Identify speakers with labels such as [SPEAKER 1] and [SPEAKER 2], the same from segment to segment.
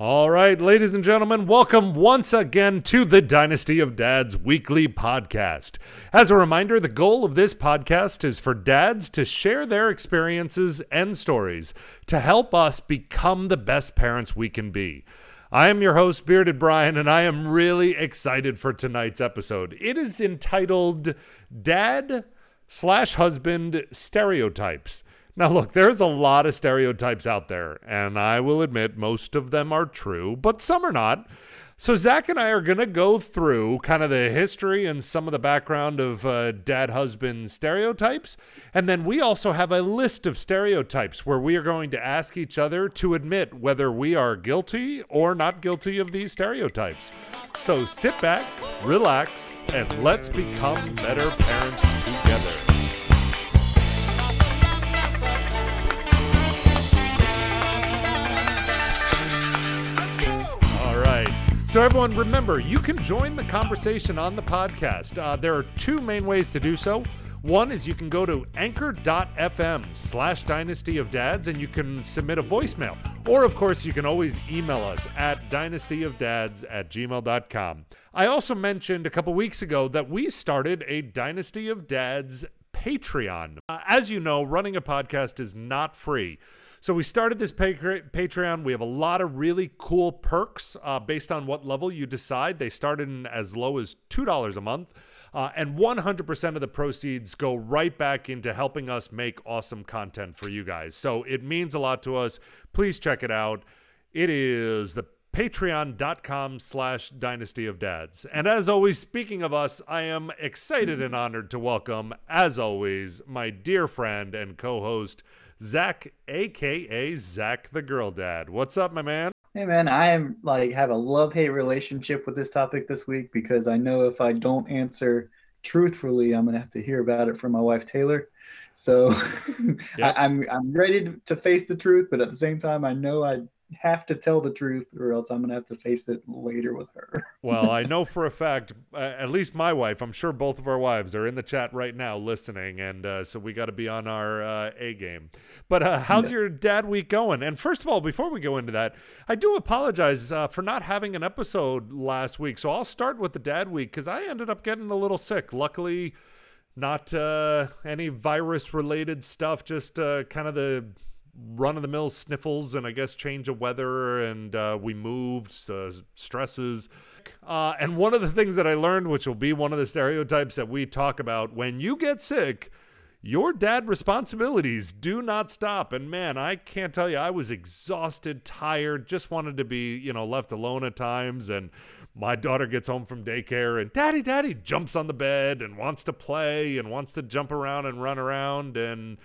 [SPEAKER 1] All right, ladies and gentlemen, welcome once again to the Dynasty of Dads weekly podcast. As a reminder, the goal of this podcast is for dads to share their experiences and stories to help us become the best parents we can be. I am your host, Bearded Brian, and I am really excited for tonight's episode. It is entitled Dad slash Husband Stereotypes. Now, look, there's a lot of stereotypes out there, and I will admit most of them are true, but some are not. So, Zach and I are going to go through kind of the history and some of the background of uh, dad husband stereotypes. And then we also have a list of stereotypes where we are going to ask each other to admit whether we are guilty or not guilty of these stereotypes. So, sit back, relax, and let's become better parents together. So, everyone, remember, you can join the conversation on the podcast. Uh, there are two main ways to do so. One is you can go to anchor.fm slash dynasty of dads and you can submit a voicemail. Or, of course, you can always email us at dynastyofdads at gmail.com. I also mentioned a couple weeks ago that we started a Dynasty of Dads Patreon. Uh, as you know, running a podcast is not free. So we started this Patreon. We have a lot of really cool perks uh, based on what level you decide. They start in as low as $2 a month. Uh, and 100% of the proceeds go right back into helping us make awesome content for you guys. So it means a lot to us. Please check it out. It is the patreon.com slash dynasty of dads. And as always, speaking of us, I am excited and honored to welcome, as always, my dear friend and co-host, Zach, aka Zach the Girl Dad. What's up, my man?
[SPEAKER 2] Hey man, I am like have a love hate relationship with this topic this week because I know if I don't answer truthfully, I'm gonna have to hear about it from my wife Taylor. So yep. I, I'm I'm ready to face the truth, but at the same time, I know I have to tell the truth or else I'm going to have to face it later with her.
[SPEAKER 1] well, I know for a fact, uh, at least my wife, I'm sure both of our wives are in the chat right now listening. And uh, so we got to be on our uh, A game. But uh, how's yeah. your dad week going? And first of all, before we go into that, I do apologize uh, for not having an episode last week. So I'll start with the dad week because I ended up getting a little sick. Luckily, not uh, any virus related stuff, just kind of the run of the mill sniffles and I guess change of weather and uh, we moved, uh, stresses. Uh, and one of the things that I learned, which will be one of the stereotypes that we talk about, when you get sick, your dad responsibilities do not stop. And man, I can't tell you, I was exhausted, tired, just wanted to be, you know, left alone at times. And my daughter gets home from daycare and daddy, daddy jumps on the bed and wants to play and wants to jump around and run around. And,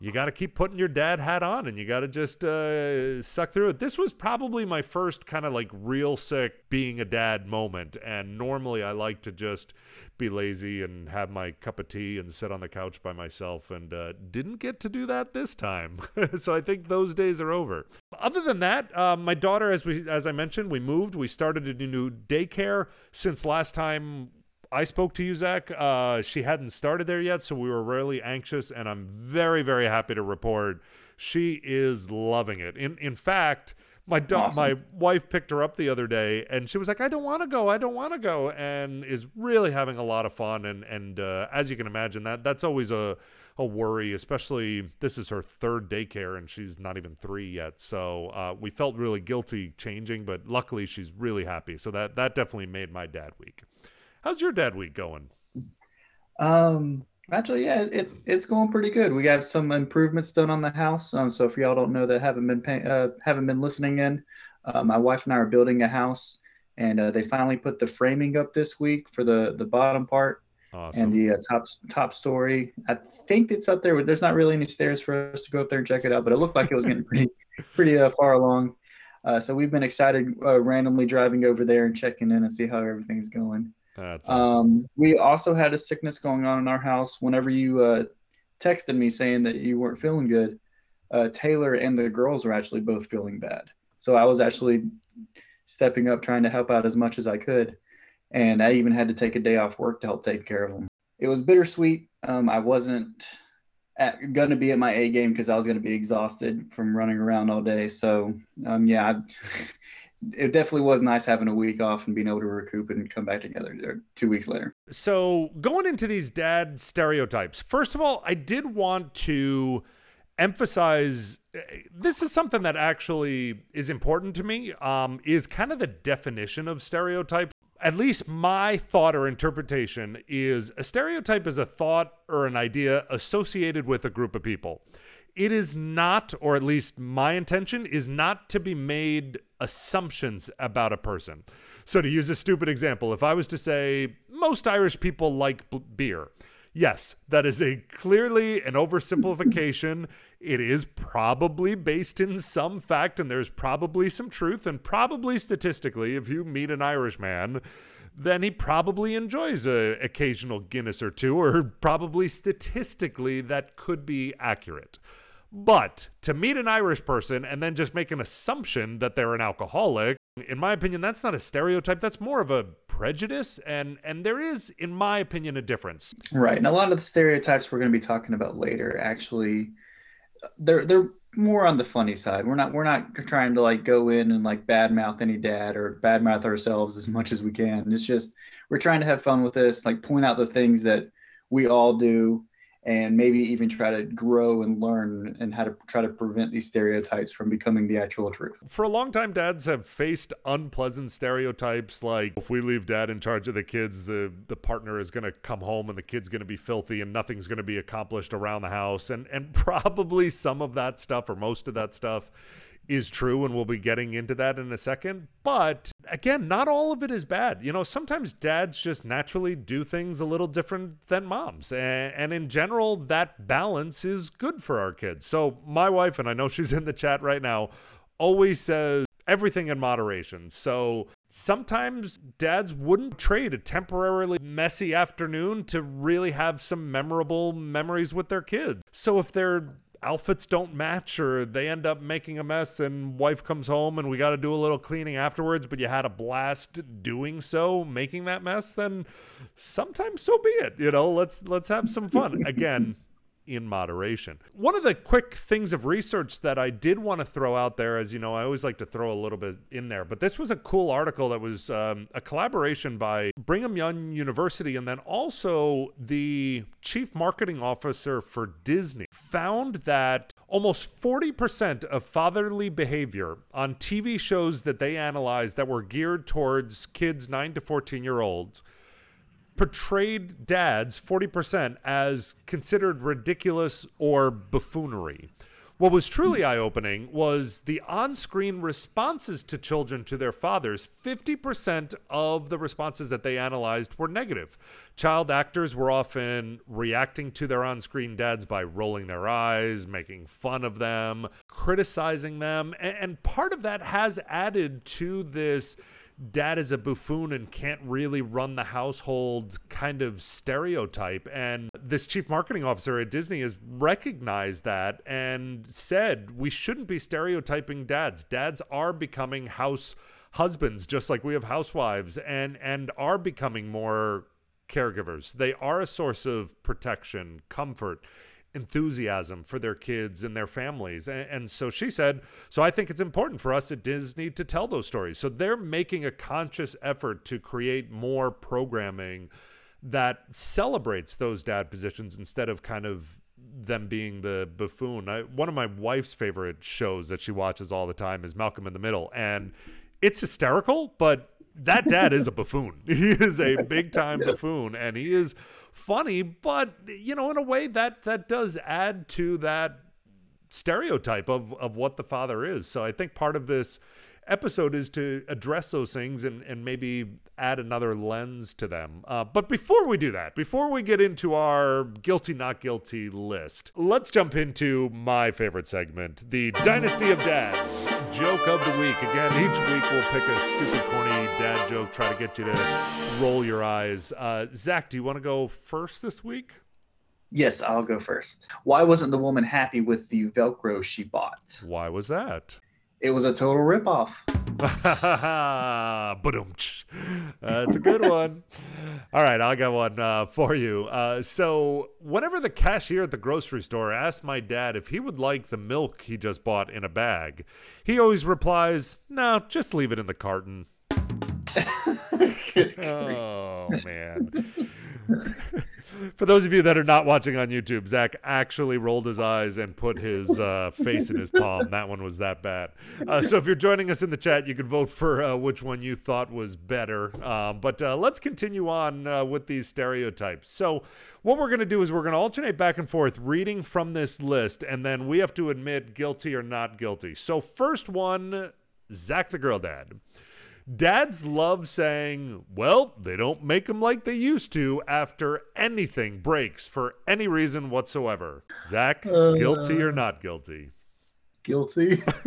[SPEAKER 1] you got to keep putting your dad hat on and you got to just uh, suck through it. This was probably my first kind of like real sick being a dad moment. And normally I like to just be lazy and have my cup of tea and sit on the couch by myself and uh, didn't get to do that this time. so I think those days are over. Other than that, uh, my daughter, as we as I mentioned, we moved. We started a new daycare since last time I spoke to you, Zach. Uh, she hadn't started there yet, so we were really anxious, and I'm very, very happy to report she is loving it. In in fact, my do- awesome. my wife picked her up the other day, and she was like, "I don't want to go. I don't want to go," and is really having a lot of fun. And and uh, as you can imagine, that that's always a a worry, especially this is her third daycare, and she's not even three yet. So uh, we felt really guilty changing, but luckily she's really happy. So that that definitely made my dad week. How's your dad week going?
[SPEAKER 2] Um, actually, yeah, it's it's going pretty good. We got some improvements done on the house. Um, so if y'all don't know that haven't been pay, uh, haven't been listening in, uh, my wife and I are building a house, and uh, they finally put the framing up this week for the the bottom part. Awesome. And the uh, top top story, I think it's up there. But there's not really any stairs for us to go up there and check it out. But it looked like it was getting pretty pretty uh, far along. Uh, so we've been excited uh, randomly driving over there and checking in and see how everything's going. That's awesome. Um, we also had a sickness going on in our house. Whenever you uh, texted me saying that you weren't feeling good, uh, Taylor and the girls were actually both feeling bad. So I was actually stepping up, trying to help out as much as I could. And I even had to take a day off work to help take care of them. It was bittersweet. Um, I wasn't going to be at my A game because I was going to be exhausted from running around all day. So, um, yeah, I, it definitely was nice having a week off and being able to recoup and come back together two weeks later.
[SPEAKER 1] So, going into these dad stereotypes, first of all, I did want to emphasize this is something that actually is important to me um, is kind of the definition of stereotype at least my thought or interpretation is a stereotype is a thought or an idea associated with a group of people it is not or at least my intention is not to be made assumptions about a person. So to use a stupid example if i was to say most irish people like beer. Yes that is a clearly an oversimplification. It is probably based in some fact, and there's probably some truth, and probably statistically, if you meet an Irish man, then he probably enjoys a occasional Guinness or two, or probably statistically that could be accurate. But to meet an Irish person and then just make an assumption that they're an alcoholic, in my opinion, that's not a stereotype. That's more of a prejudice, and and there is, in my opinion, a difference.
[SPEAKER 2] Right, and a lot of the stereotypes we're going to be talking about later actually they're they're more on the funny side. We're not we're not trying to like go in and like badmouth any dad or badmouth ourselves as much as we can. It's just we're trying to have fun with this, like point out the things that we all do and maybe even try to grow and learn and how to try to prevent these stereotypes from becoming the actual truth.
[SPEAKER 1] For a long time, dads have faced unpleasant stereotypes like if we leave dad in charge of the kids, the, the partner is going to come home and the kid's going to be filthy and nothing's going to be accomplished around the house. And, and probably some of that stuff or most of that stuff is true, and we'll be getting into that in a second. But again, not all of it is bad. You know, sometimes dads just naturally do things a little different than moms. And, and, in general, that balance is good for our kids. So, my wife, and I know she's in the chat right now, always says, Everything in moderation. So sometimes dads wouldn't trade a temporarily messy afternoon to really have some memorable memories with their kids. So if they're outfits don't match or they end up making a mess and wife comes home and we got to do a little cleaning afterwards but you had a blast doing so making that mess then sometimes so be it you know? Let's let's have some fun. Again in moderation. One of the quick things of research that I did want to throw out there, as you know, I always like to throw a little bit in there, but this was a cool article that was um, a collaboration by Brigham Young University and then also the chief marketing officer for Disney found that almost 40% of fatherly behavior on TV shows that they analyzed that were geared towards kids 9 to 14 year olds portrayed dads 40% as considered ridiculous or buffoonery. What was truly eye opening was the on screen responses to children to their fathers. 50% of the responses that they analyzed were negative. Child actors were often reacting to their on screen dads by rolling their eyes, making fun of them, criticizing them. And part of that has added to this dad is a buffoon and can't really run the household kind of stereotype. And this chief marketing officer at Disney has recognized that and said we shouldn't be stereotyping dads. Dads are becoming house husbands just like we have housewives and and are becoming more caregivers. They are a source of protection, comfort enthusiasm for their kids and their families. And, and, so she said, So I think it's important for us at Disney to tell those stories. So they're making a conscious effort to create more programming that celebrates those dad positions instead of kind of them being the buffoon. I, one of my wife's favorite shows that she watches all the time is Malcolm in the Middle. And it's hysterical, but that dad is a buffoon. He is a big time buffoon and he is funny, but you know, in a way that that does add to that stereotype of of what the father is. So I think part of this episode is to address those things and, and maybe add another lens to them. Uh, but before we do that, before we get into our guilty, not guilty list, let's jump into my favorite segment the Dynasty of Dad joke of the week. Again, each week we'll pick a stupid, corny dad joke, try to get you to roll your eyes. Uh, Zach, do you want to go first this week?
[SPEAKER 2] Yes, I'll go first. Why wasn't the woman happy with the Velcro she bought?
[SPEAKER 1] Why was that?
[SPEAKER 2] It was a total ripoff.
[SPEAKER 1] Boom. That's a good one. All right, I got one uh, for you. Uh, so, whenever the cashier at the grocery store asked my dad if he would like the milk he just bought in a bag, he always replies, "No, just leave it in the carton." oh man. For those of you that are not watching on YouTube, Zach actually rolled his eyes and put his uh, face in his palm. That one was that bad. Uh, so if you're joining us in the chat, you can vote for uh, which one you thought was better. Um, but uh, let's continue on uh, with these stereotypes. So what we're going to do is we're going to alternate back and forth reading from this list, and then we have to admit guilty or not guilty. So first one, Zach the Girl Dad. Dads love saying, well, they don't make them like they used to after anything breaks for any reason whatsoever. Zach, uh, guilty or not guilty?
[SPEAKER 2] Guilty.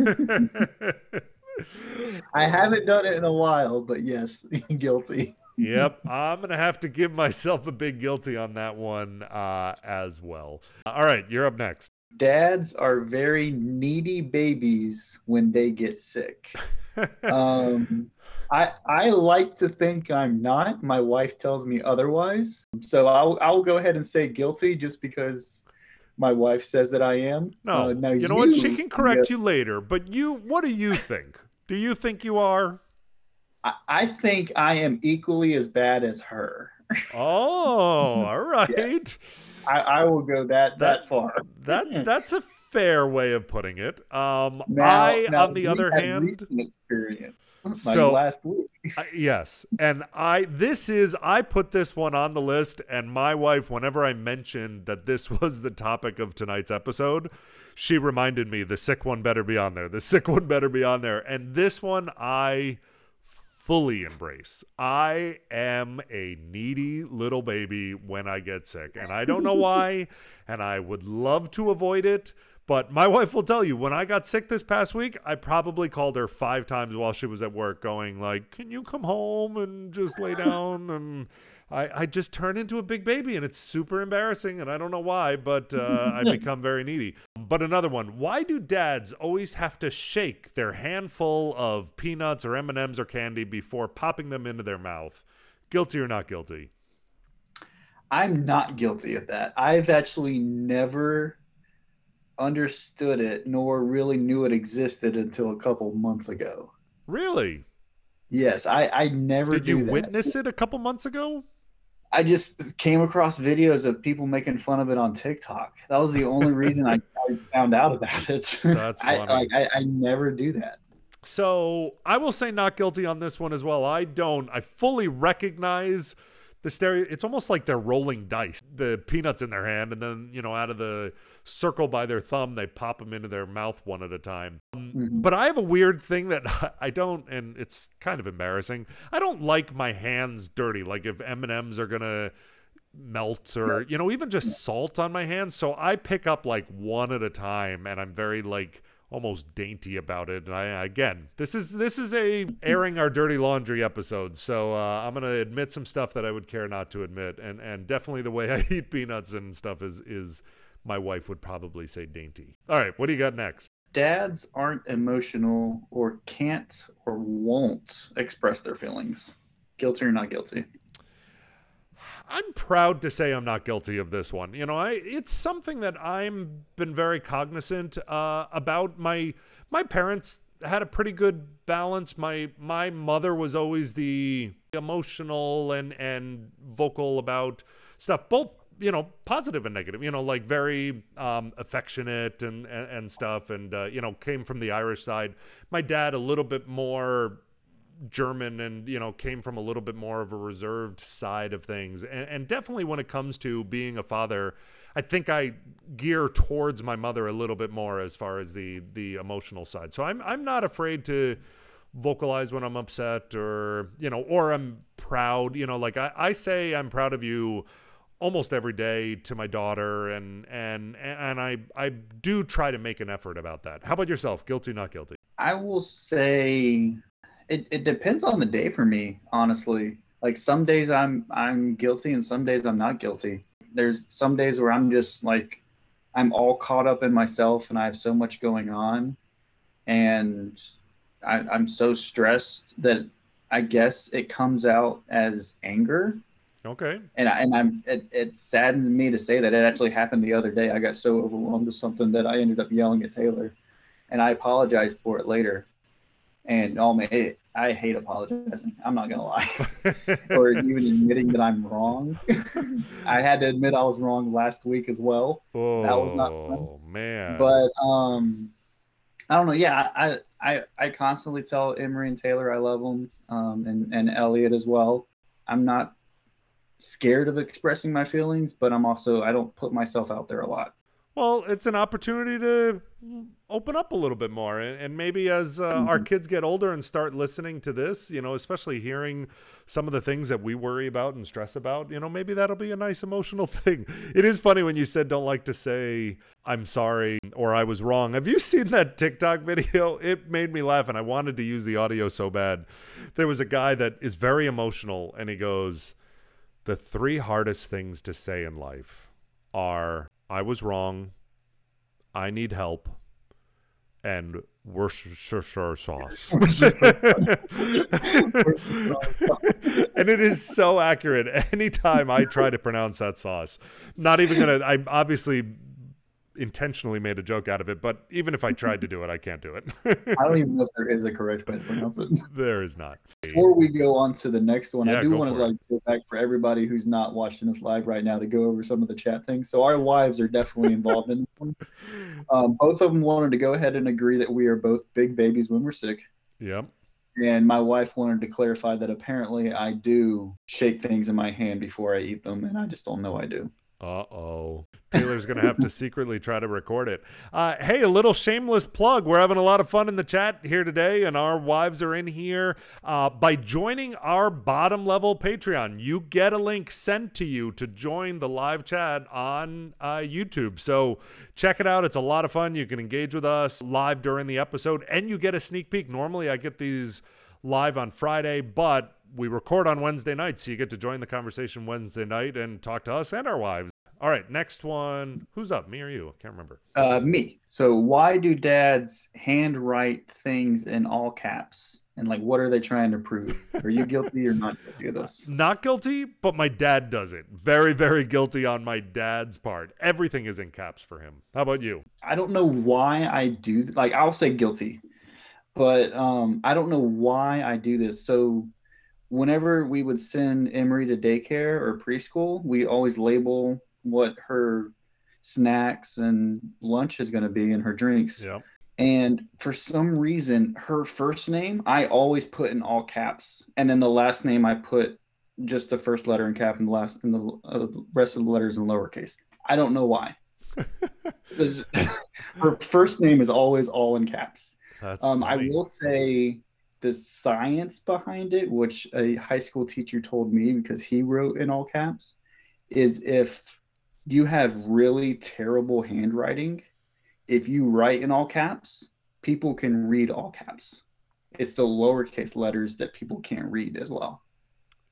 [SPEAKER 2] I haven't done it in a while, but yes, guilty.
[SPEAKER 1] yep, I'm going to have to give myself a big guilty on that one uh, as well. All right, you're up next.
[SPEAKER 2] Dads are very needy babies when they get sick. um, I I like to think I'm not. My wife tells me otherwise. So I'll I'll go ahead and say guilty just because my wife says that I am.
[SPEAKER 1] No, uh, now you, you know what? She can correct yeah. you later. But you, what do you think? do you think you are?
[SPEAKER 2] I, I think I am equally as bad as her.
[SPEAKER 1] Oh, all right.
[SPEAKER 2] yeah. I, I will go that that, that far.
[SPEAKER 1] That that's a fair way of putting it. Um, now, I, now on the other hand,
[SPEAKER 2] experience so last week.
[SPEAKER 1] yes, and I this is I put this one on the list, and my wife, whenever I mentioned that this was the topic of tonight's episode, she reminded me the sick one better be on there. The sick one better be on there, and this one I fully embrace. I am a needy little baby when I get sick, and I don't know why, and I would love to avoid it but my wife will tell you when I got sick this past week, I probably called her five times while she was at work, going like, "Can you come home and just lay down?" and I, I just turn into a big baby, and it's super embarrassing, and I don't know why, but uh, I become very needy. But another one: Why do dads always have to shake their handful of peanuts or M and M's or candy before popping them into their mouth? Guilty or not guilty?
[SPEAKER 2] I'm not guilty of that. I've actually never understood it nor really knew it existed until a couple months ago.
[SPEAKER 1] Really?
[SPEAKER 2] Yes, I I never
[SPEAKER 1] did. you witness it a couple months ago?
[SPEAKER 2] I just came across videos of people making fun of it on TikTok. That was the only reason I, I, found out about it.
[SPEAKER 1] That's funny. I,
[SPEAKER 2] like, I, I never do that.
[SPEAKER 1] So I will say not guilty on this one as well. I don't. I fully recognize the stereo. It's almost like they're rolling dice. The peanuts in their hand, and then you know, out of the circle by their thumb, they pop them into their mouth one at a time. Mm-hmm. But I have a weird thing that I don't, and it's kind of embarrassing. I don't like my hands dirty. Like if M and M's are gonna melt or you know even just salt on my hands so i pick up like one at a time and i'm very like almost dainty about it. And I again, this is this is a airing our dirty laundry episode, so uh, I'm gonna admit some stuff that I would care not to admit, and and definitely the way I eat peanuts and stuff is is my wife would probably say dainty. All right, what do you got next?
[SPEAKER 2] Dads aren't emotional or can't or won't express their feelings. Guilty or not guilty?
[SPEAKER 1] I'm proud to say I'm not guilty of this one. You know, I it's something that I'm been very cognizant uh, about. My my parents had a pretty good balance. My my mother was always the emotional and and vocal about stuff, both you know positive and negative. You know, like very um, affectionate and, and, and stuff, and uh, you know came from the Irish side. My dad a little bit more German and you know came from a little bit more of a reserved side of things and, and, definitely when it comes to being a father I think I gear towards my mother a little bit more as far as the the emotional side so I'm I'm not afraid to vocalize when I'm upset or you know or I'm proud you know like I, I say I'm proud of you almost every day to my daughter and and and I I do try to make an effort about that. How about yourself? Guilty, not guilty?
[SPEAKER 2] I will say it, it depends on the day for me, honestly. Like some days I'm I'm guilty and some days I'm not guilty. There's some days where I'm just like I'm all caught up in myself and I have so much going on and I, I'm so stressed that I guess it comes out as anger.
[SPEAKER 1] Okay.
[SPEAKER 2] And I, and I'm it, it saddens me to say that it actually happened the other day. I got so overwhelmed with something that I ended up yelling at Taylor, and I apologized for it later. And oh man, it, I hate apologizing. I'm not gonna lie, or even admitting that I'm wrong. I had to admit I was wrong last week as well.
[SPEAKER 1] Oh
[SPEAKER 2] That was not fun.
[SPEAKER 1] man.
[SPEAKER 2] But um, I don't know. Yeah, I I I constantly tell Emery and Taylor I love them, um, and and Elliot as well. I'm not scared of expressing my feelings, but I'm also I don't put myself out there a lot.
[SPEAKER 1] Well, it's an opportunity to open up a little bit more. And, and maybe as uh, our
[SPEAKER 2] Mm-hmm.
[SPEAKER 1] kids get older and start listening to this, you know, especially hearing some of the things that we worry about and stress about, you know, maybe that'll be a nice emotional thing. It is funny when you said don't like to say, I'm sorry or I was wrong. Have you seen that TikTok video? It made me laugh and I wanted to use the audio so bad. There was a guy that is very emotional and he goes, The three hardest things to say in life are I was wrong, I need help, and Worcestershire sauce. and it is so accurate. Anytime I try to pronounce that sauce, not even gonna. I'm obviously intentionally made a joke out of it, but even if I tried to do it, I can't do it.
[SPEAKER 2] I don't even know if there is a correct way to pronounce it.
[SPEAKER 1] there is not.
[SPEAKER 2] Before we go on to the next one,
[SPEAKER 1] Yeah,
[SPEAKER 2] I do want to like go back for everybody who's not watching us live right now to go over some of the chat things. So our wives are definitely involved in this one. Um, both of them wanted to go ahead and agree that we are both big babies when we're sick.
[SPEAKER 1] Yep.
[SPEAKER 2] And my wife wanted to clarify that apparently I do shake things in my hand before I eat them, and I just don't know I do.
[SPEAKER 1] Uh oh. Taylor's going to have to secretly try to record it. Uh, hey, a little shameless plug. We're having a lot of fun in the chat here today, and our wives are in here. Uh, by joining our bottom level Patreon, you get a link sent to you to join the live chat on uh, YouTube. So check it out. It's a lot of fun. You can engage with us live during the episode, and you get a sneak peek. Normally, I get these live on Friday, but we record on Wednesday night, so you get to join the conversation Wednesday night and talk to us and our wives. All right, next one. Who's up? Me or you? I can't remember.
[SPEAKER 2] Uh, me. So why do dads handwrite things in all caps? And like, what are they trying to prove? Are you guilty or not guilty of this?
[SPEAKER 1] Not guilty, but my dad does it. Very, very guilty on my dad's part. Everything is in caps for him. How about you?
[SPEAKER 2] I don't know why I do. Like, I'll say guilty, but um, I don't know why I do this. So whenever we would send Emery to daycare or preschool, we always label what her snacks and lunch is going to be and her drinks.
[SPEAKER 1] Yep.
[SPEAKER 2] And for some reason, her first name I always put in all caps, and then the last name I put just the first letter in cap and the last and the uh, rest of the letters in lowercase. I don't know why. her first name is always all in caps.
[SPEAKER 1] That's
[SPEAKER 2] Um, I will say the science behind it, which a high school teacher told me because he wrote in all caps, is if you have really terrible handwriting, if you write in all caps, people can read all caps. It's the lowercase letters that people can't read as well.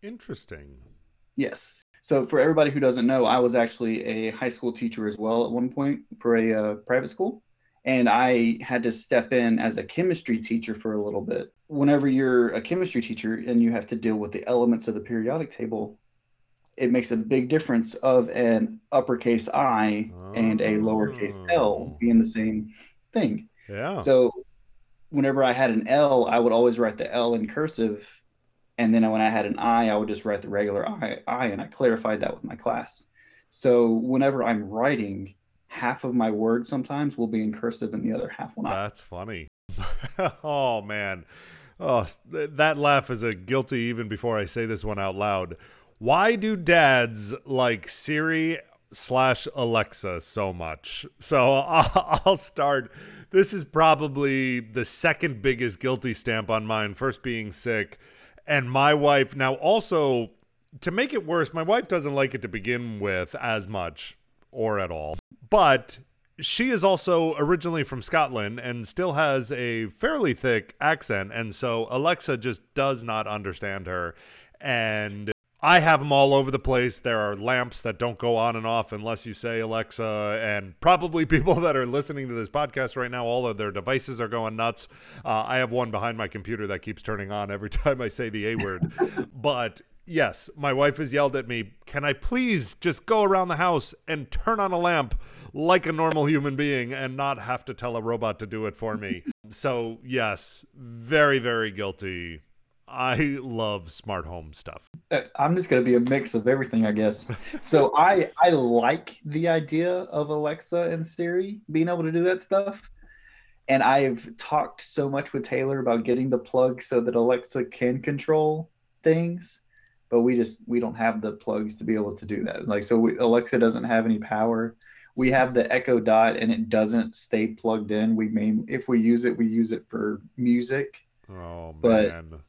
[SPEAKER 1] Interesting.
[SPEAKER 2] Yes. So for everybody who doesn't know, I was actually a high school teacher as well at one point for a uh, private school, and I had to step in as a chemistry teacher for a little bit. Whenever you're a chemistry teacher and you have to deal with the elements of the periodic table, it makes a big difference of an uppercase I and a lowercase
[SPEAKER 1] Oh.
[SPEAKER 2] L being the same thing.
[SPEAKER 1] Yeah.
[SPEAKER 2] So whenever I had an L, I would always write the L in cursive. And then when I had an I, I would just write the regular I, I, and I clarified that with my class. So whenever I'm writing, half of my words sometimes will be in cursive and the other half will not.
[SPEAKER 1] That's funny. oh man. Oh, that laugh is a guilty even before I say this one out loud. Why do dads like Siri slash Alexa so much? So I'll, I'll start. This is probably the second biggest guilty stamp on mine. First being sick, and my wife. Now also to make it worse, my wife doesn't like it to begin with as much or at all. But she is also originally from Scotland and still has a fairly thick accent. And so Alexa just does not understand her. And I have them all over the place. There are lamps that don't go on and off unless you say Alexa, and probably people that are listening to this podcast right now, all of their devices are going nuts. Uh, I have one behind my computer that keeps turning on every time I say the A word. but yes, my wife has yelled at me, Can I please just go around the house and turn on a lamp like a normal human being and not have to tell a robot to do it for me? so, yes, very, very guilty I love smart home stuff.
[SPEAKER 2] Uh, I'm just going to be a mix of everything, I guess. so I I like the idea of Alexa and Siri being able to do that stuff. And I've talked so much with Taylor about getting the plug so that Alexa can control things, but we just we don't have the plugs to be able to do that. Like so we, Alexa doesn't have any power. We have the Echo Dot and it doesn't stay plugged in. We main if we use it, we use it for music.
[SPEAKER 1] Oh
[SPEAKER 2] man. But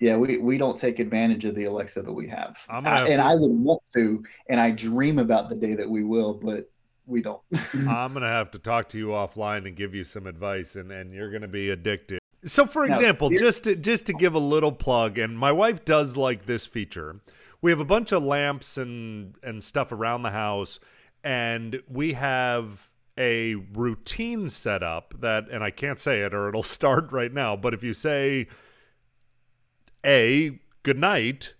[SPEAKER 2] yeah, we, we don't take advantage of the Alexa that we have. I, and to, I would want to, and I dream about the day that we will, but we don't.
[SPEAKER 1] I'm gonna have to talk to you offline and give you some advice, and, and you're gonna be addicted. So, for example, now, just to, just to give a little plug, and my wife does like this feature. We have a bunch of lamps and and stuff around the house, and we have a routine set up that, and I can't say it or it'll start right now. But if you say a good night,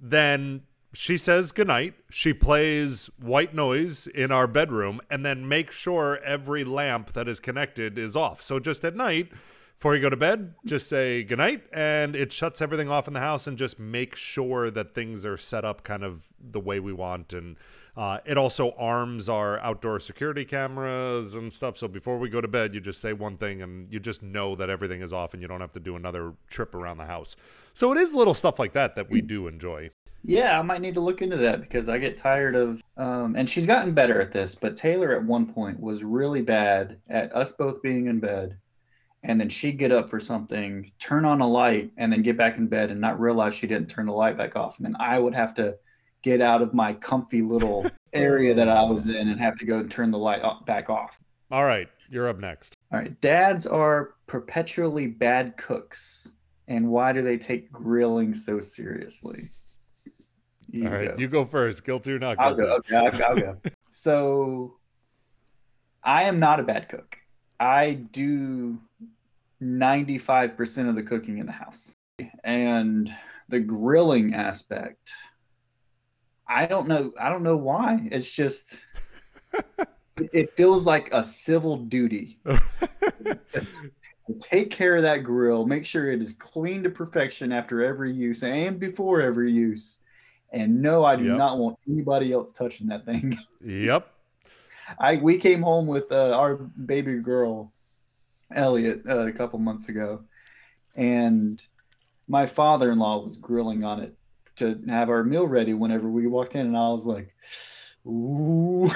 [SPEAKER 1] then she says good night. She plays white noise in our bedroom and then make sure every lamp that is connected is off. So just at night, before you go to bed, just say goodnight and it shuts everything off in the house and just make sure that things are set up kind of the way we want. And uh, it also arms our outdoor security cameras and stuff. So before we go to bed, you just say one thing and you just know that everything is off and you don't have to do another trip around the house. So it is little stuff like that that we do enjoy.
[SPEAKER 2] Yeah, I might need to look into that because I get tired of, um, and she's gotten better at this, but Taylor at one point was really bad at us both being in bed. And then she'd get up for something, turn on a light, and then get back in bed and not realize she didn't turn the light back off. And then I would have to get out of my comfy little area that I was in and have to go and turn the light back off.
[SPEAKER 1] All right, you're up next.
[SPEAKER 2] All right, dads are perpetually bad cooks. And why do they take grilling so seriously?
[SPEAKER 1] You All right, go. you go first. Guilty or not guilty?
[SPEAKER 2] I'll go. Okay, I'll, I'll go. so, I am not a bad cook. I do 95% of the cooking in the house. And the grilling aspect, I don't know. I don't know why. It's just it feels like a civil duty. to take care of that grill, make sure it is clean to perfection after every use and before every use. And no, I do yep. not want anybody else touching that thing.
[SPEAKER 1] Yep.
[SPEAKER 2] I we came home with uh, our baby girl Elliot uh, a couple months ago, and my father-in-law was grilling on it to have our meal ready whenever we walked in, and I was like, "Ooh,"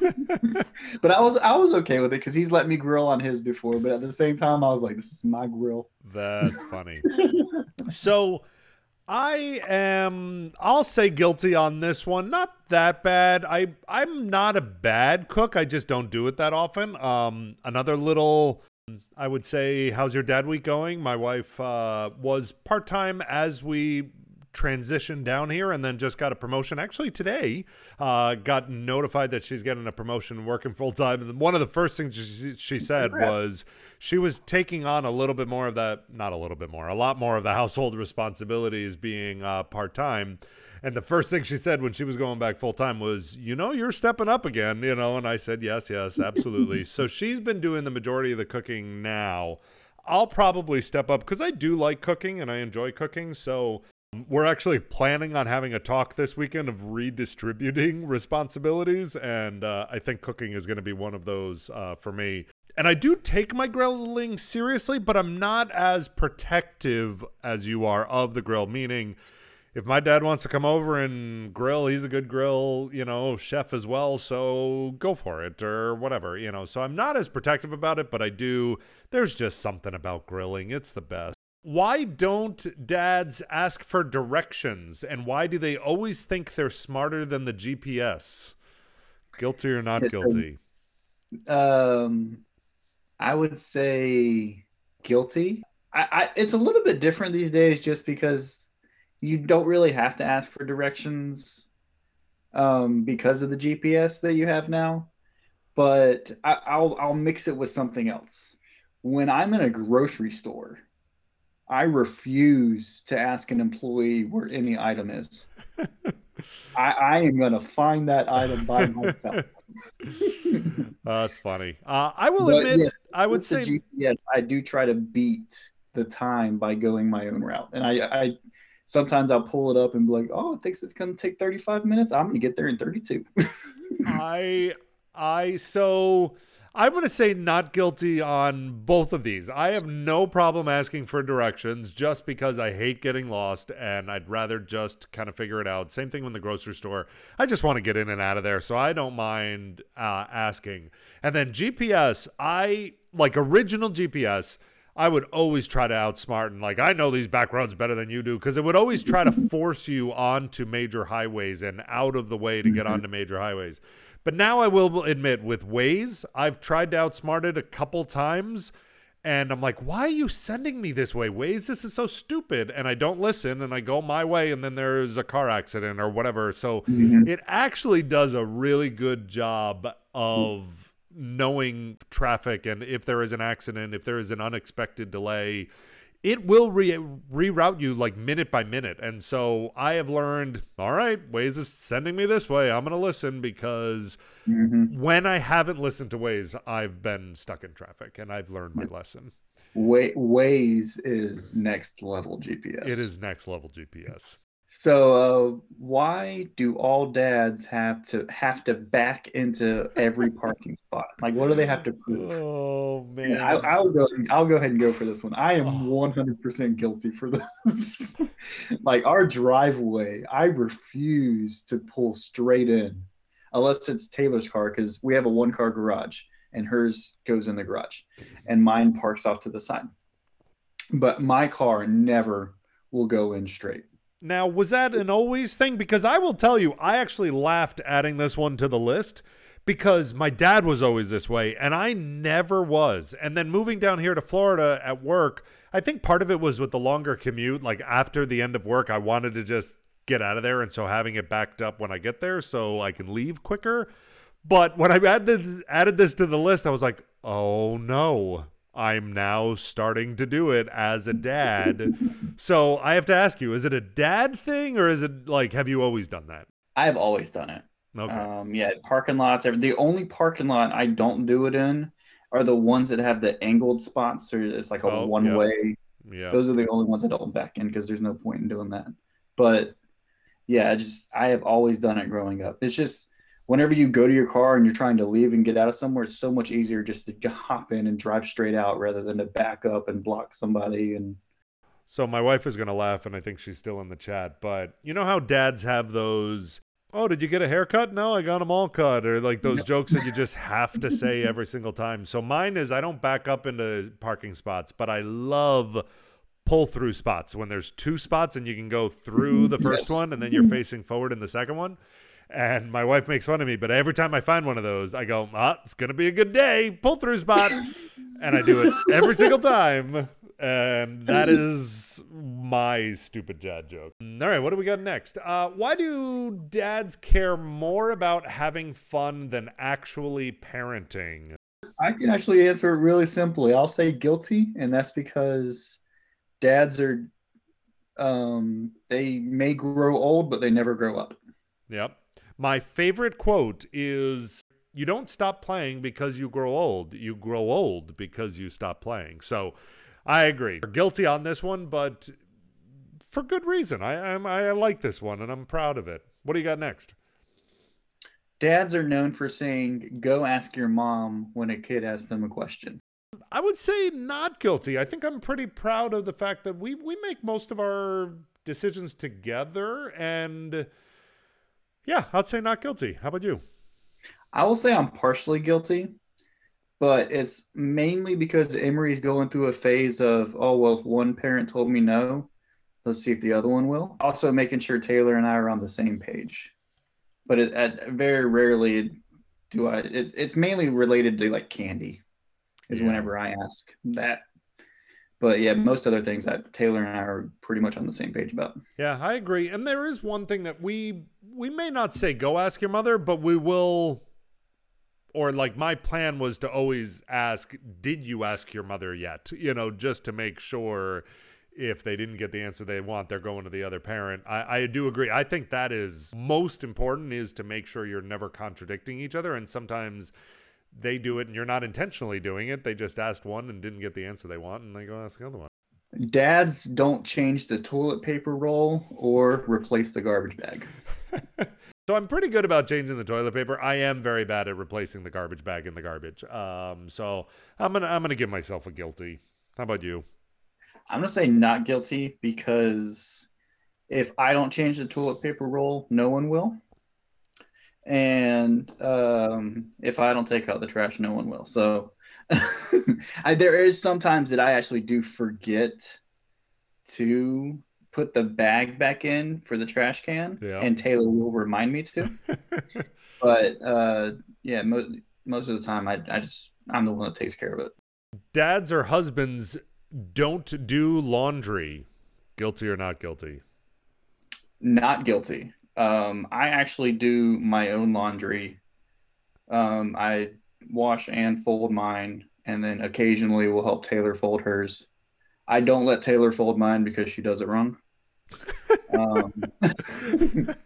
[SPEAKER 2] but I was I was okay with it because he's let me grill on his before. But at the same time, I was like, "This is my grill."
[SPEAKER 1] That's funny. so. I am I'll say guilty on this one. Not that bad. I I'm not a bad cook. I just don't do it that often. Um another little I would say, how's your dad week going? My wife uh, was part time as we transitioned down here and then just got a promotion. Actually, today, uh, got notified that she's getting a promotion working full time. And one of the first things she, she said was she was taking on a little bit more of that, not a little bit more, a lot more of the household responsibilities being uh, part time. And the first thing she said when she was going back full time was, "You know, you're stepping up again." You know, and I said, "Yes, yes, absolutely." so she's been doing the majority of the cooking now. I'll probably step up because I do like cooking and I enjoy cooking. So we're actually planning on having a talk this weekend of redistributing responsibilities, and uh, I think cooking is going to be one of those uh, for me. And I do take my grilling seriously, but I'm not as protective as you are of the grill, meaning if my dad wants to come over and grill, he's a good grill, you know, chef as well. So go for it or whatever, you know. So I'm not as protective about it, but I do. There's just something about grilling. It's the best. Why don't dads ask for directions? And why do they always think they're smarter than the GPS? Guilty or not guilty?
[SPEAKER 2] Um, I would say guilty. I, I, it's a little bit different these days just because you don't really have to ask for directions um, because of the GPS that you have now. But I, I'll I'll mix it with something else. When I'm in a grocery store, I refuse to ask an employee where any item is. I, I am gonna find that item by myself.
[SPEAKER 1] uh, that's funny. Uh, I will
[SPEAKER 2] But
[SPEAKER 1] admit,
[SPEAKER 2] yes,
[SPEAKER 1] I would say
[SPEAKER 2] yes. I do try to beat the time by going my own route, and I, I sometimes I'll pull it up and be like, "Oh, it thinks it's gonna take 35 minutes. I'm gonna get there in 32."
[SPEAKER 1] I I so I'm going to say not guilty on both of these. I have no problem asking for directions just because I hate getting lost and I'd rather just kind of figure it out. Same thing with the grocery store. I just want to get in and out of there, so I don't mind uh, asking. And then GPS, I like original GPS. I would always try to outsmart and like I know these back roads better than you do because it would always try to force you onto major highways and out of the way to get onto major highways. But now I will admit with Waze, I've tried to outsmart it a couple times and I'm like, why are you sending me this way, Waze? This is so stupid. And I don't listen and I go my way and then there's a car accident or whatever. So
[SPEAKER 2] Mhm.
[SPEAKER 1] it actually does a really good job of knowing traffic and if there is an accident, if there is an unexpected delay, it will re- reroute you like minute by minute. And so I have learned, all right, Waze is sending me this way. I'm going to listen because
[SPEAKER 2] Mhm.
[SPEAKER 1] when I haven't listened to Waze, I've been stuck in traffic and I've learned my lesson.
[SPEAKER 2] Wa- Waze is next level GPS.
[SPEAKER 1] It is next level GPS.
[SPEAKER 2] So, uh, why do all dads have to have to back into every parking spot? Like, what do they have to prove?
[SPEAKER 1] Oh man.
[SPEAKER 2] I, I'll go. I'll go ahead and go for this one. I
[SPEAKER 1] Oh.
[SPEAKER 2] am 100% guilty for this. like our driveway, I refuse to pull straight in, unless it's Taylor's car, because we have a one-car garage, and hers goes in the garage, and mine parks off to the side. But my car never will go in straight.
[SPEAKER 1] Now, was that an always thing? Because I will tell you, I actually laughed adding this one to the list because my dad was always this way and I never was. And then moving down here to Florida at work, I think part of it was with the longer commute. Like after the end of work, I wanted to just get out of there. And so having it backed up when I get there so I can leave quicker. But when I added, added this to the list, I was like, oh no. I'm now starting to do it as a dad. so I have to ask you, is it a dad thing or is it like, have you always done that?
[SPEAKER 2] I've always done it.
[SPEAKER 1] Okay.
[SPEAKER 2] Um, yeah, parking lots. The only parking lot I don't do it in are the ones that have the angled spots, or it's like a
[SPEAKER 1] Oh,
[SPEAKER 2] one
[SPEAKER 1] yeah.
[SPEAKER 2] way.
[SPEAKER 1] yeah.
[SPEAKER 2] Those are the only ones I don't back in because there's no point in doing that. But yeah, I just I have always done it growing up. It's just whenever you go to your car and you're trying to leave and get out of somewhere, it's so much easier just to hop in and drive straight out rather than to back up and block somebody. And
[SPEAKER 1] So my wife is going to laugh and I think she's still in the chat, but you know how dads have those Oh, did you get a haircut? No, I got them all cut or like those
[SPEAKER 2] No.
[SPEAKER 1] jokes that you just have to say every single time. So mine is I don't back up into parking spots, but I love pull through spots when there's two spots and you can go through the first
[SPEAKER 2] Yes.
[SPEAKER 1] one and then you're facing forward in the second one. And my wife makes fun of me, but every time I find one of those, I go, ah, it's going to be a good day. Pull through spot. and I do it every single time. And that is my stupid dad joke. All right, what do we got next? Uh, why do dads care more about having fun than actually parenting?
[SPEAKER 2] I can actually answer it really simply. I'll say guilty, and that's because dads are um they may grow old, but they never grow up.
[SPEAKER 1] Yep. My favorite quote is You don't stop playing because you grow old. You grow old because you stop playing. So I agree. We're guilty on this one, but for good reason. I, I'm, I like this one and I'm proud of it. What do you got next?
[SPEAKER 2] Dads are known for saying, "Go ask your mom" when a kid asks them a question.
[SPEAKER 1] I would say not guilty. I think I'm pretty proud of the fact that we we make most of our decisions together and yeah, I'd say not guilty. How about you?
[SPEAKER 2] I will say I'm partially guilty, but it's mainly because Emery's going through a phase of, oh, well, if one parent told me no, let's see if the other one will. Also, making sure Taylor and I are on the same page. But it, at, very rarely do I, it, it's mainly related to like candy, is
[SPEAKER 1] Yeah.
[SPEAKER 2] whenever I ask that. But yeah, most other things that Taylor and I are pretty much on the same page about.
[SPEAKER 1] Yeah, I agree. And there is one thing that we we may not say go ask your mother, but we will or like my plan was to always ask, did you ask your mother yet? You know, just to make sure if they didn't get the answer they want, they're going to the other parent. I, I do agree. I think that is most important is to make sure you're never contradicting each other. And sometimes they do it and you're not intentionally doing it. They just asked one and didn't get the answer they want, and they go ask another one.
[SPEAKER 2] Dads don't change the toilet paper roll or replace the garbage bag.
[SPEAKER 1] so I'm pretty good about changing the toilet paper. I am very bad at replacing the garbage bag in the garbage. Um, so I'm gonna I'm gonna give myself a guilty. How about you?
[SPEAKER 2] I'm gonna say not guilty because if I don't change the toilet paper roll, no one will and um, if I don't take out the trash, no one will. So I, there is sometimes that I actually do forget to put the bag back in for the trash can, yeah. and Taylor will remind me to. but uh, yeah, mo- most of the time, I, I just I'm the one that takes care of it.
[SPEAKER 1] Dads or husbands don't do laundry. Guilty or not guilty?
[SPEAKER 2] Not guilty. Um, I actually do my own laundry. Um, I wash and fold mine, and then occasionally will help Taylor fold hers. I don't let Taylor fold mine because she does it wrong. um,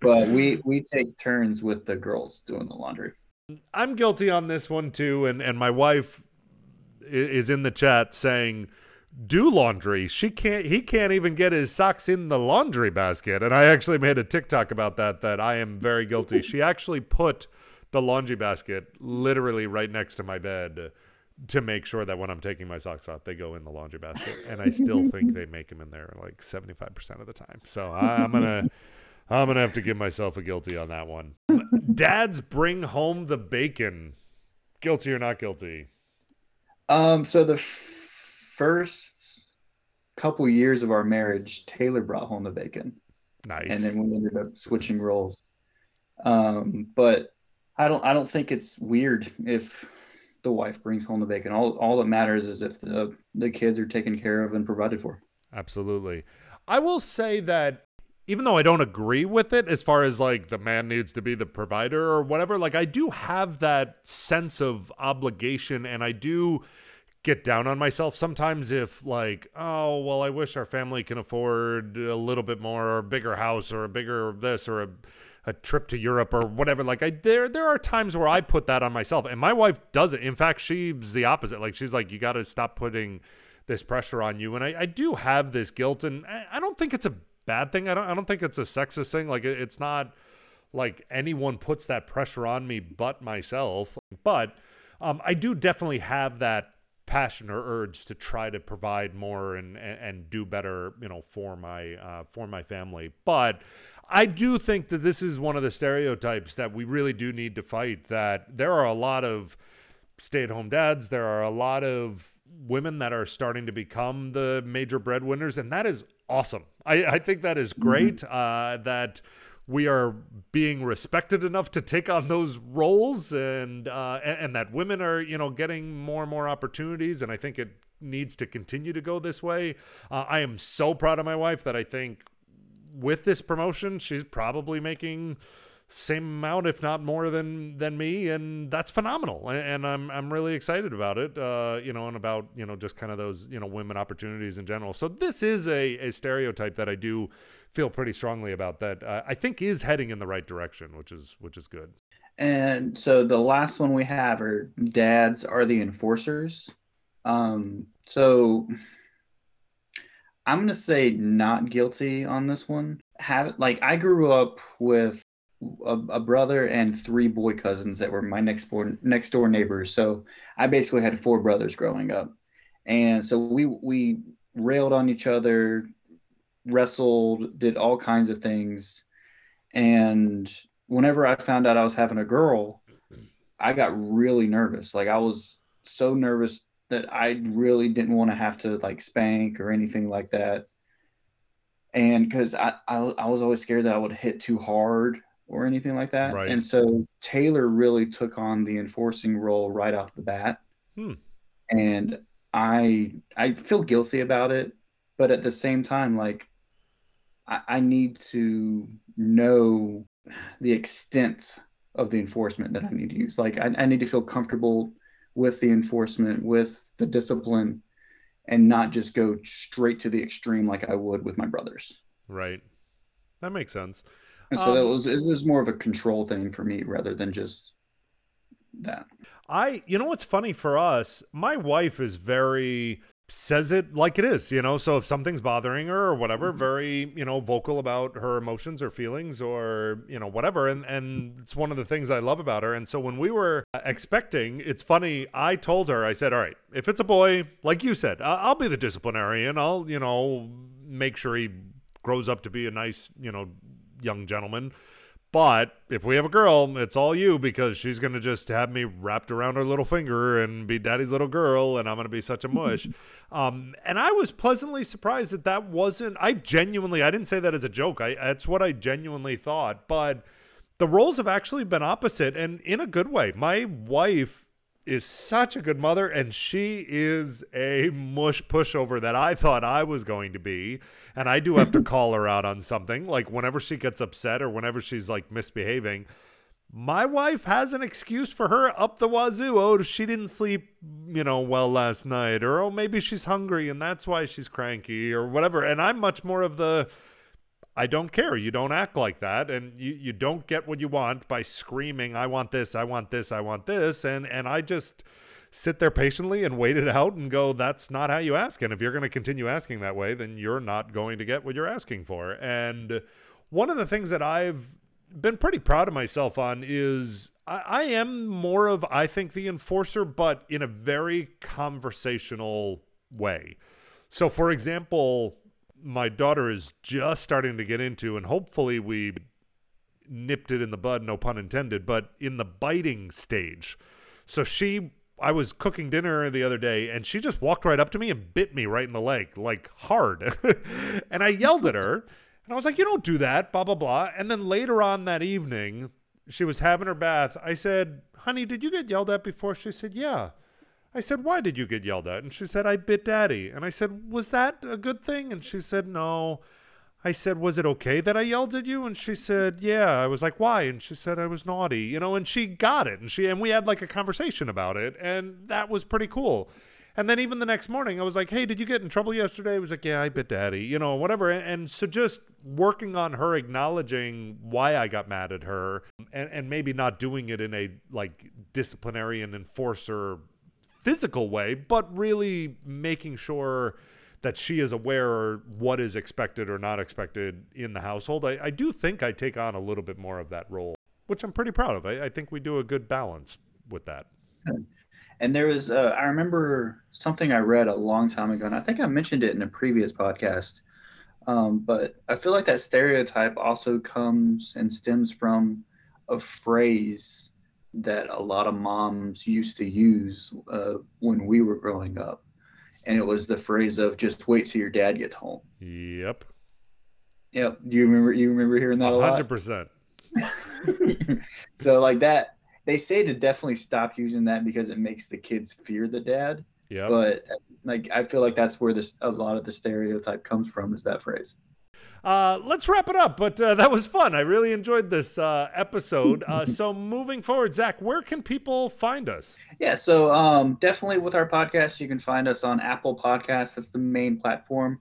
[SPEAKER 2] but we we take turns with the girls doing the laundry.
[SPEAKER 1] I'm guilty on this one too, and and my wife is in the chat saying do laundry. She can't he can't even get his socks in the laundry basket. And I actually made a TikTok about that that I am very guilty. she actually put the laundry basket literally right next to my bed to make sure that when I'm taking my socks off, they go in the laundry basket. And I still think they make them in there like 75% of the time. So I'm going to I'm going to have to give myself a guilty on that one. Dads bring home the bacon. Guilty or not guilty?
[SPEAKER 2] Um so the first couple years of our marriage, Taylor brought home the bacon.
[SPEAKER 1] Nice.
[SPEAKER 2] And then we ended up switching roles. Um, but I don't I don't think it's weird if the wife brings home the bacon. All all that matters is if the the kids are taken care of and provided for.
[SPEAKER 1] Absolutely. I will say that even though I don't agree with it as far as like the man needs to be the provider or whatever, like I do have that sense of obligation and I do get down on myself. Sometimes if like oh well i wish our family can afford a little bit more or a bigger house or a bigger this or a, a trip to europe or whatever like i there there are times where i put that on myself and my wife does it. In fact she's the opposite. Like she's like you got to stop putting this pressure on you. And I, I do have this guilt and I, I don't think it's a bad thing. I don't i don't think it's a sexist thing. Like it, it's not like anyone puts that pressure on me but myself. But um, i do definitely have that passion or urge to try to provide more and and, and do better, you know, for my uh, for my family. But I do think that this is one of the stereotypes that we really do need to fight. That there are a lot of stay-at-home dads. There are a lot of women that are starting to become the major breadwinners, and that is awesome. I, I think that is great. Mm-hmm. Uh, that we are being respected enough to take on those roles and, uh, and, and that women are you know getting more and more opportunities and I think it needs to continue to go this way. Uh, I am so proud of my wife that I think with this promotion she's probably making same amount, if not more than than me, and that's phenomenal. And, I'm I'm really excited about it. Uh, you know, and about you know just kind of those you know women opportunities in general. So this is a a stereotype that I do feel pretty strongly about that uh, I think is heading in the right direction, which is which is good.
[SPEAKER 2] And so the last one we have are dads are the enforcers. Um, so I'm gonna say not guilty on this one. Have like I grew up with a, a, brother and three boy cousins that were my next door next door neighbors. So I basically had four brothers growing up, and so we we railed on each other, wrestled, did all kinds of things. And whenever I found out I was having a girl, I got really nervous. Like I was so nervous that I really didn't want to have to like spank or anything like that. And because I, I, I was always scared that I would hit too hard or anything like that. Right. And so Taylor really took on the enforcing role right off the bat. Hmm. And I I feel guilty about it, but at the same time, like I, I need to know the extent of the enforcement that I need to use. Like I, I need to feel comfortable with the enforcement, with the discipline, and not just go straight to the extreme like I would with my brothers.
[SPEAKER 1] Right. That makes sense.
[SPEAKER 2] And so um, that was it was more of a control thing for me rather than just that.
[SPEAKER 1] I you know what's funny for us, my wife is very says it like it is, you know. So if something's bothering her or whatever, mm-hmm. very, you know, vocal about her emotions or feelings or, you know, whatever. And and it's one of the things I love about her. And so when we were expecting, it's funny, I told her, I said, "All right, if it's a boy, like you said, I'll be the disciplinarian. I'll, you know, make sure he grows up to be a nice, you know, young gentleman." But if we have a girl, it's all you because she's going to just have me wrapped around her little finger and be daddy's little girl, and I'm going to be such a mush. um, and I was pleasantly surprised that that wasn't, I genuinely, I didn't say that as a joke. I, that's what I genuinely thought. But the roles have actually been opposite and in a good way. My wife is such a good mother, and she is a mush pushover that I thought I was going to be. And I do have to call her out on something. Like whenever she gets upset or whenever she's like misbehaving, my wife has an excuse for her up the wazoo. Oh, she didn't sleep, you know, well last night, or oh, maybe she's hungry and that's why she's cranky, or whatever. And I'm much more of the I don't care. You don't act like that, and you, you don't get what you want by screaming, "I want this, I want this, I want this," and and I just sit there patiently and wait it out and go, "That's not how you ask." And if you're going to continue asking that way, then you're not going to get what you're asking for. And one of the things that I've been pretty proud of myself on is I, I am more of I think the enforcer, but in a very conversational way. So, for example my daughter is just starting to get into, and hopefully we nipped it in the bud, no pun intended, but in the biting stage. So she, I was cooking dinner the other day, and she just walked right up to me and bit me right in the leg, like hard. and I yelled at her, and I was like, You don't do that, blah, blah, blah. And then later on that evening, she was having her bath. I said, Honey, did you get yelled at before? She said, Yeah. I said, Why did you get yelled at? And she said, I bit daddy. And I said, Was that a good thing? And she said, No. I said, Was it okay that I yelled at you? And she said, Yeah. I was like, Why? And she said, I was naughty, you know, and she got it. And she and we had like a conversation about it. And that was pretty cool. And then even the next morning, I was like, Hey, did you get in trouble yesterday? I was like, Yeah, I bit daddy, you know, whatever. And, and so just working on her acknowledging why I got mad at her and, and maybe not doing it in a like disciplinarian enforcer physical way, but really making sure that she is aware what is expected or not expected in the household. I, I do think I take on a little bit more of that role, which I'm pretty proud of. I, I think we do a good balance with that.
[SPEAKER 2] And there was, uh, I remember something I read a long time ago, and I think I mentioned it in a previous podcast. Um, but I feel like that stereotype also comes and stems from a phrase that a lot of moms used to use uh, when we were growing up. And it was the phrase of just wait till your dad gets home.
[SPEAKER 1] Yep.
[SPEAKER 2] Yep. Do you remember you remember hearing that 100%. a lot? so like that they say to definitely stop using that because it makes the kids fear the dad. Yeah. But like I feel like that's where this a lot of the stereotype comes from is that phrase.
[SPEAKER 1] Uh, let's wrap it up. But uh, that was fun. I really enjoyed this uh, episode. Uh, so moving forward, Zack, where can people find us?
[SPEAKER 2] Yeah, so um, definitely with our podcast, you can find us on Apple Podcasts. That's the main platform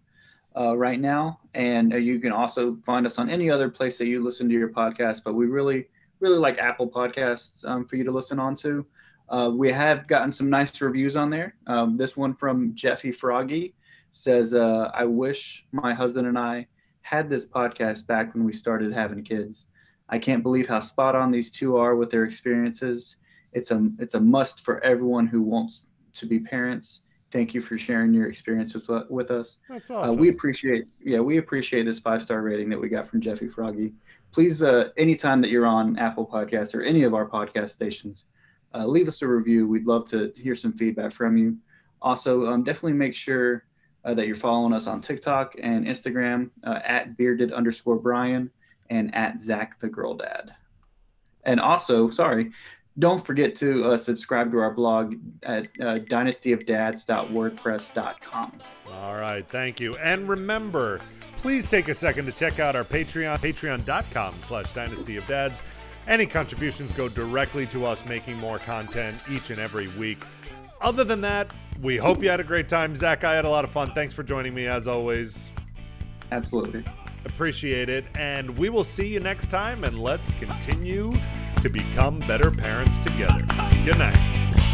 [SPEAKER 2] uh, right now, and uh, you can also find us on any other place that you listen to your podcast. But we really, really like Apple Podcasts um, for you to listen on to. we have gotten some nice reviews on there. Um, this one from Jeffy Froggy says, "I wish my husband and I." had this podcast back when we started having kids. I can't believe how spot on these two are with their experiences. It's a it's a must for everyone who wants to be parents. Thank you for sharing your experiences with, with us.
[SPEAKER 1] That's awesome.
[SPEAKER 2] Uh, we appreciate yeah we appreciate this five star rating that we got from Jeffy Froggy. Please, uh, anytime that you're on Apple Podcasts or any of our podcast stations, uh, leave us a review. We'd love to hear some feedback from you. Also, um, definitely make sure uh, that you're following us on TikTok and Instagram uh, at bearded underscore Brian and at Zack the Girl Dad. And also, sorry, don't forget to uh, subscribe to our blog at uh, dynastyofdads.wordpress.com.
[SPEAKER 1] All right, thank you. And remember, please take a second to check out our Patreon, patreon.com slash dynasty of dads. Any contributions go directly to us making more content each and every week. Other than that, we hope you had a great time. Zack, I had a lot of fun. Thanks for joining me as always.
[SPEAKER 2] Absolutely.
[SPEAKER 1] Appreciate it. And we will see you next time. And let's continue to become better parents together. Good night.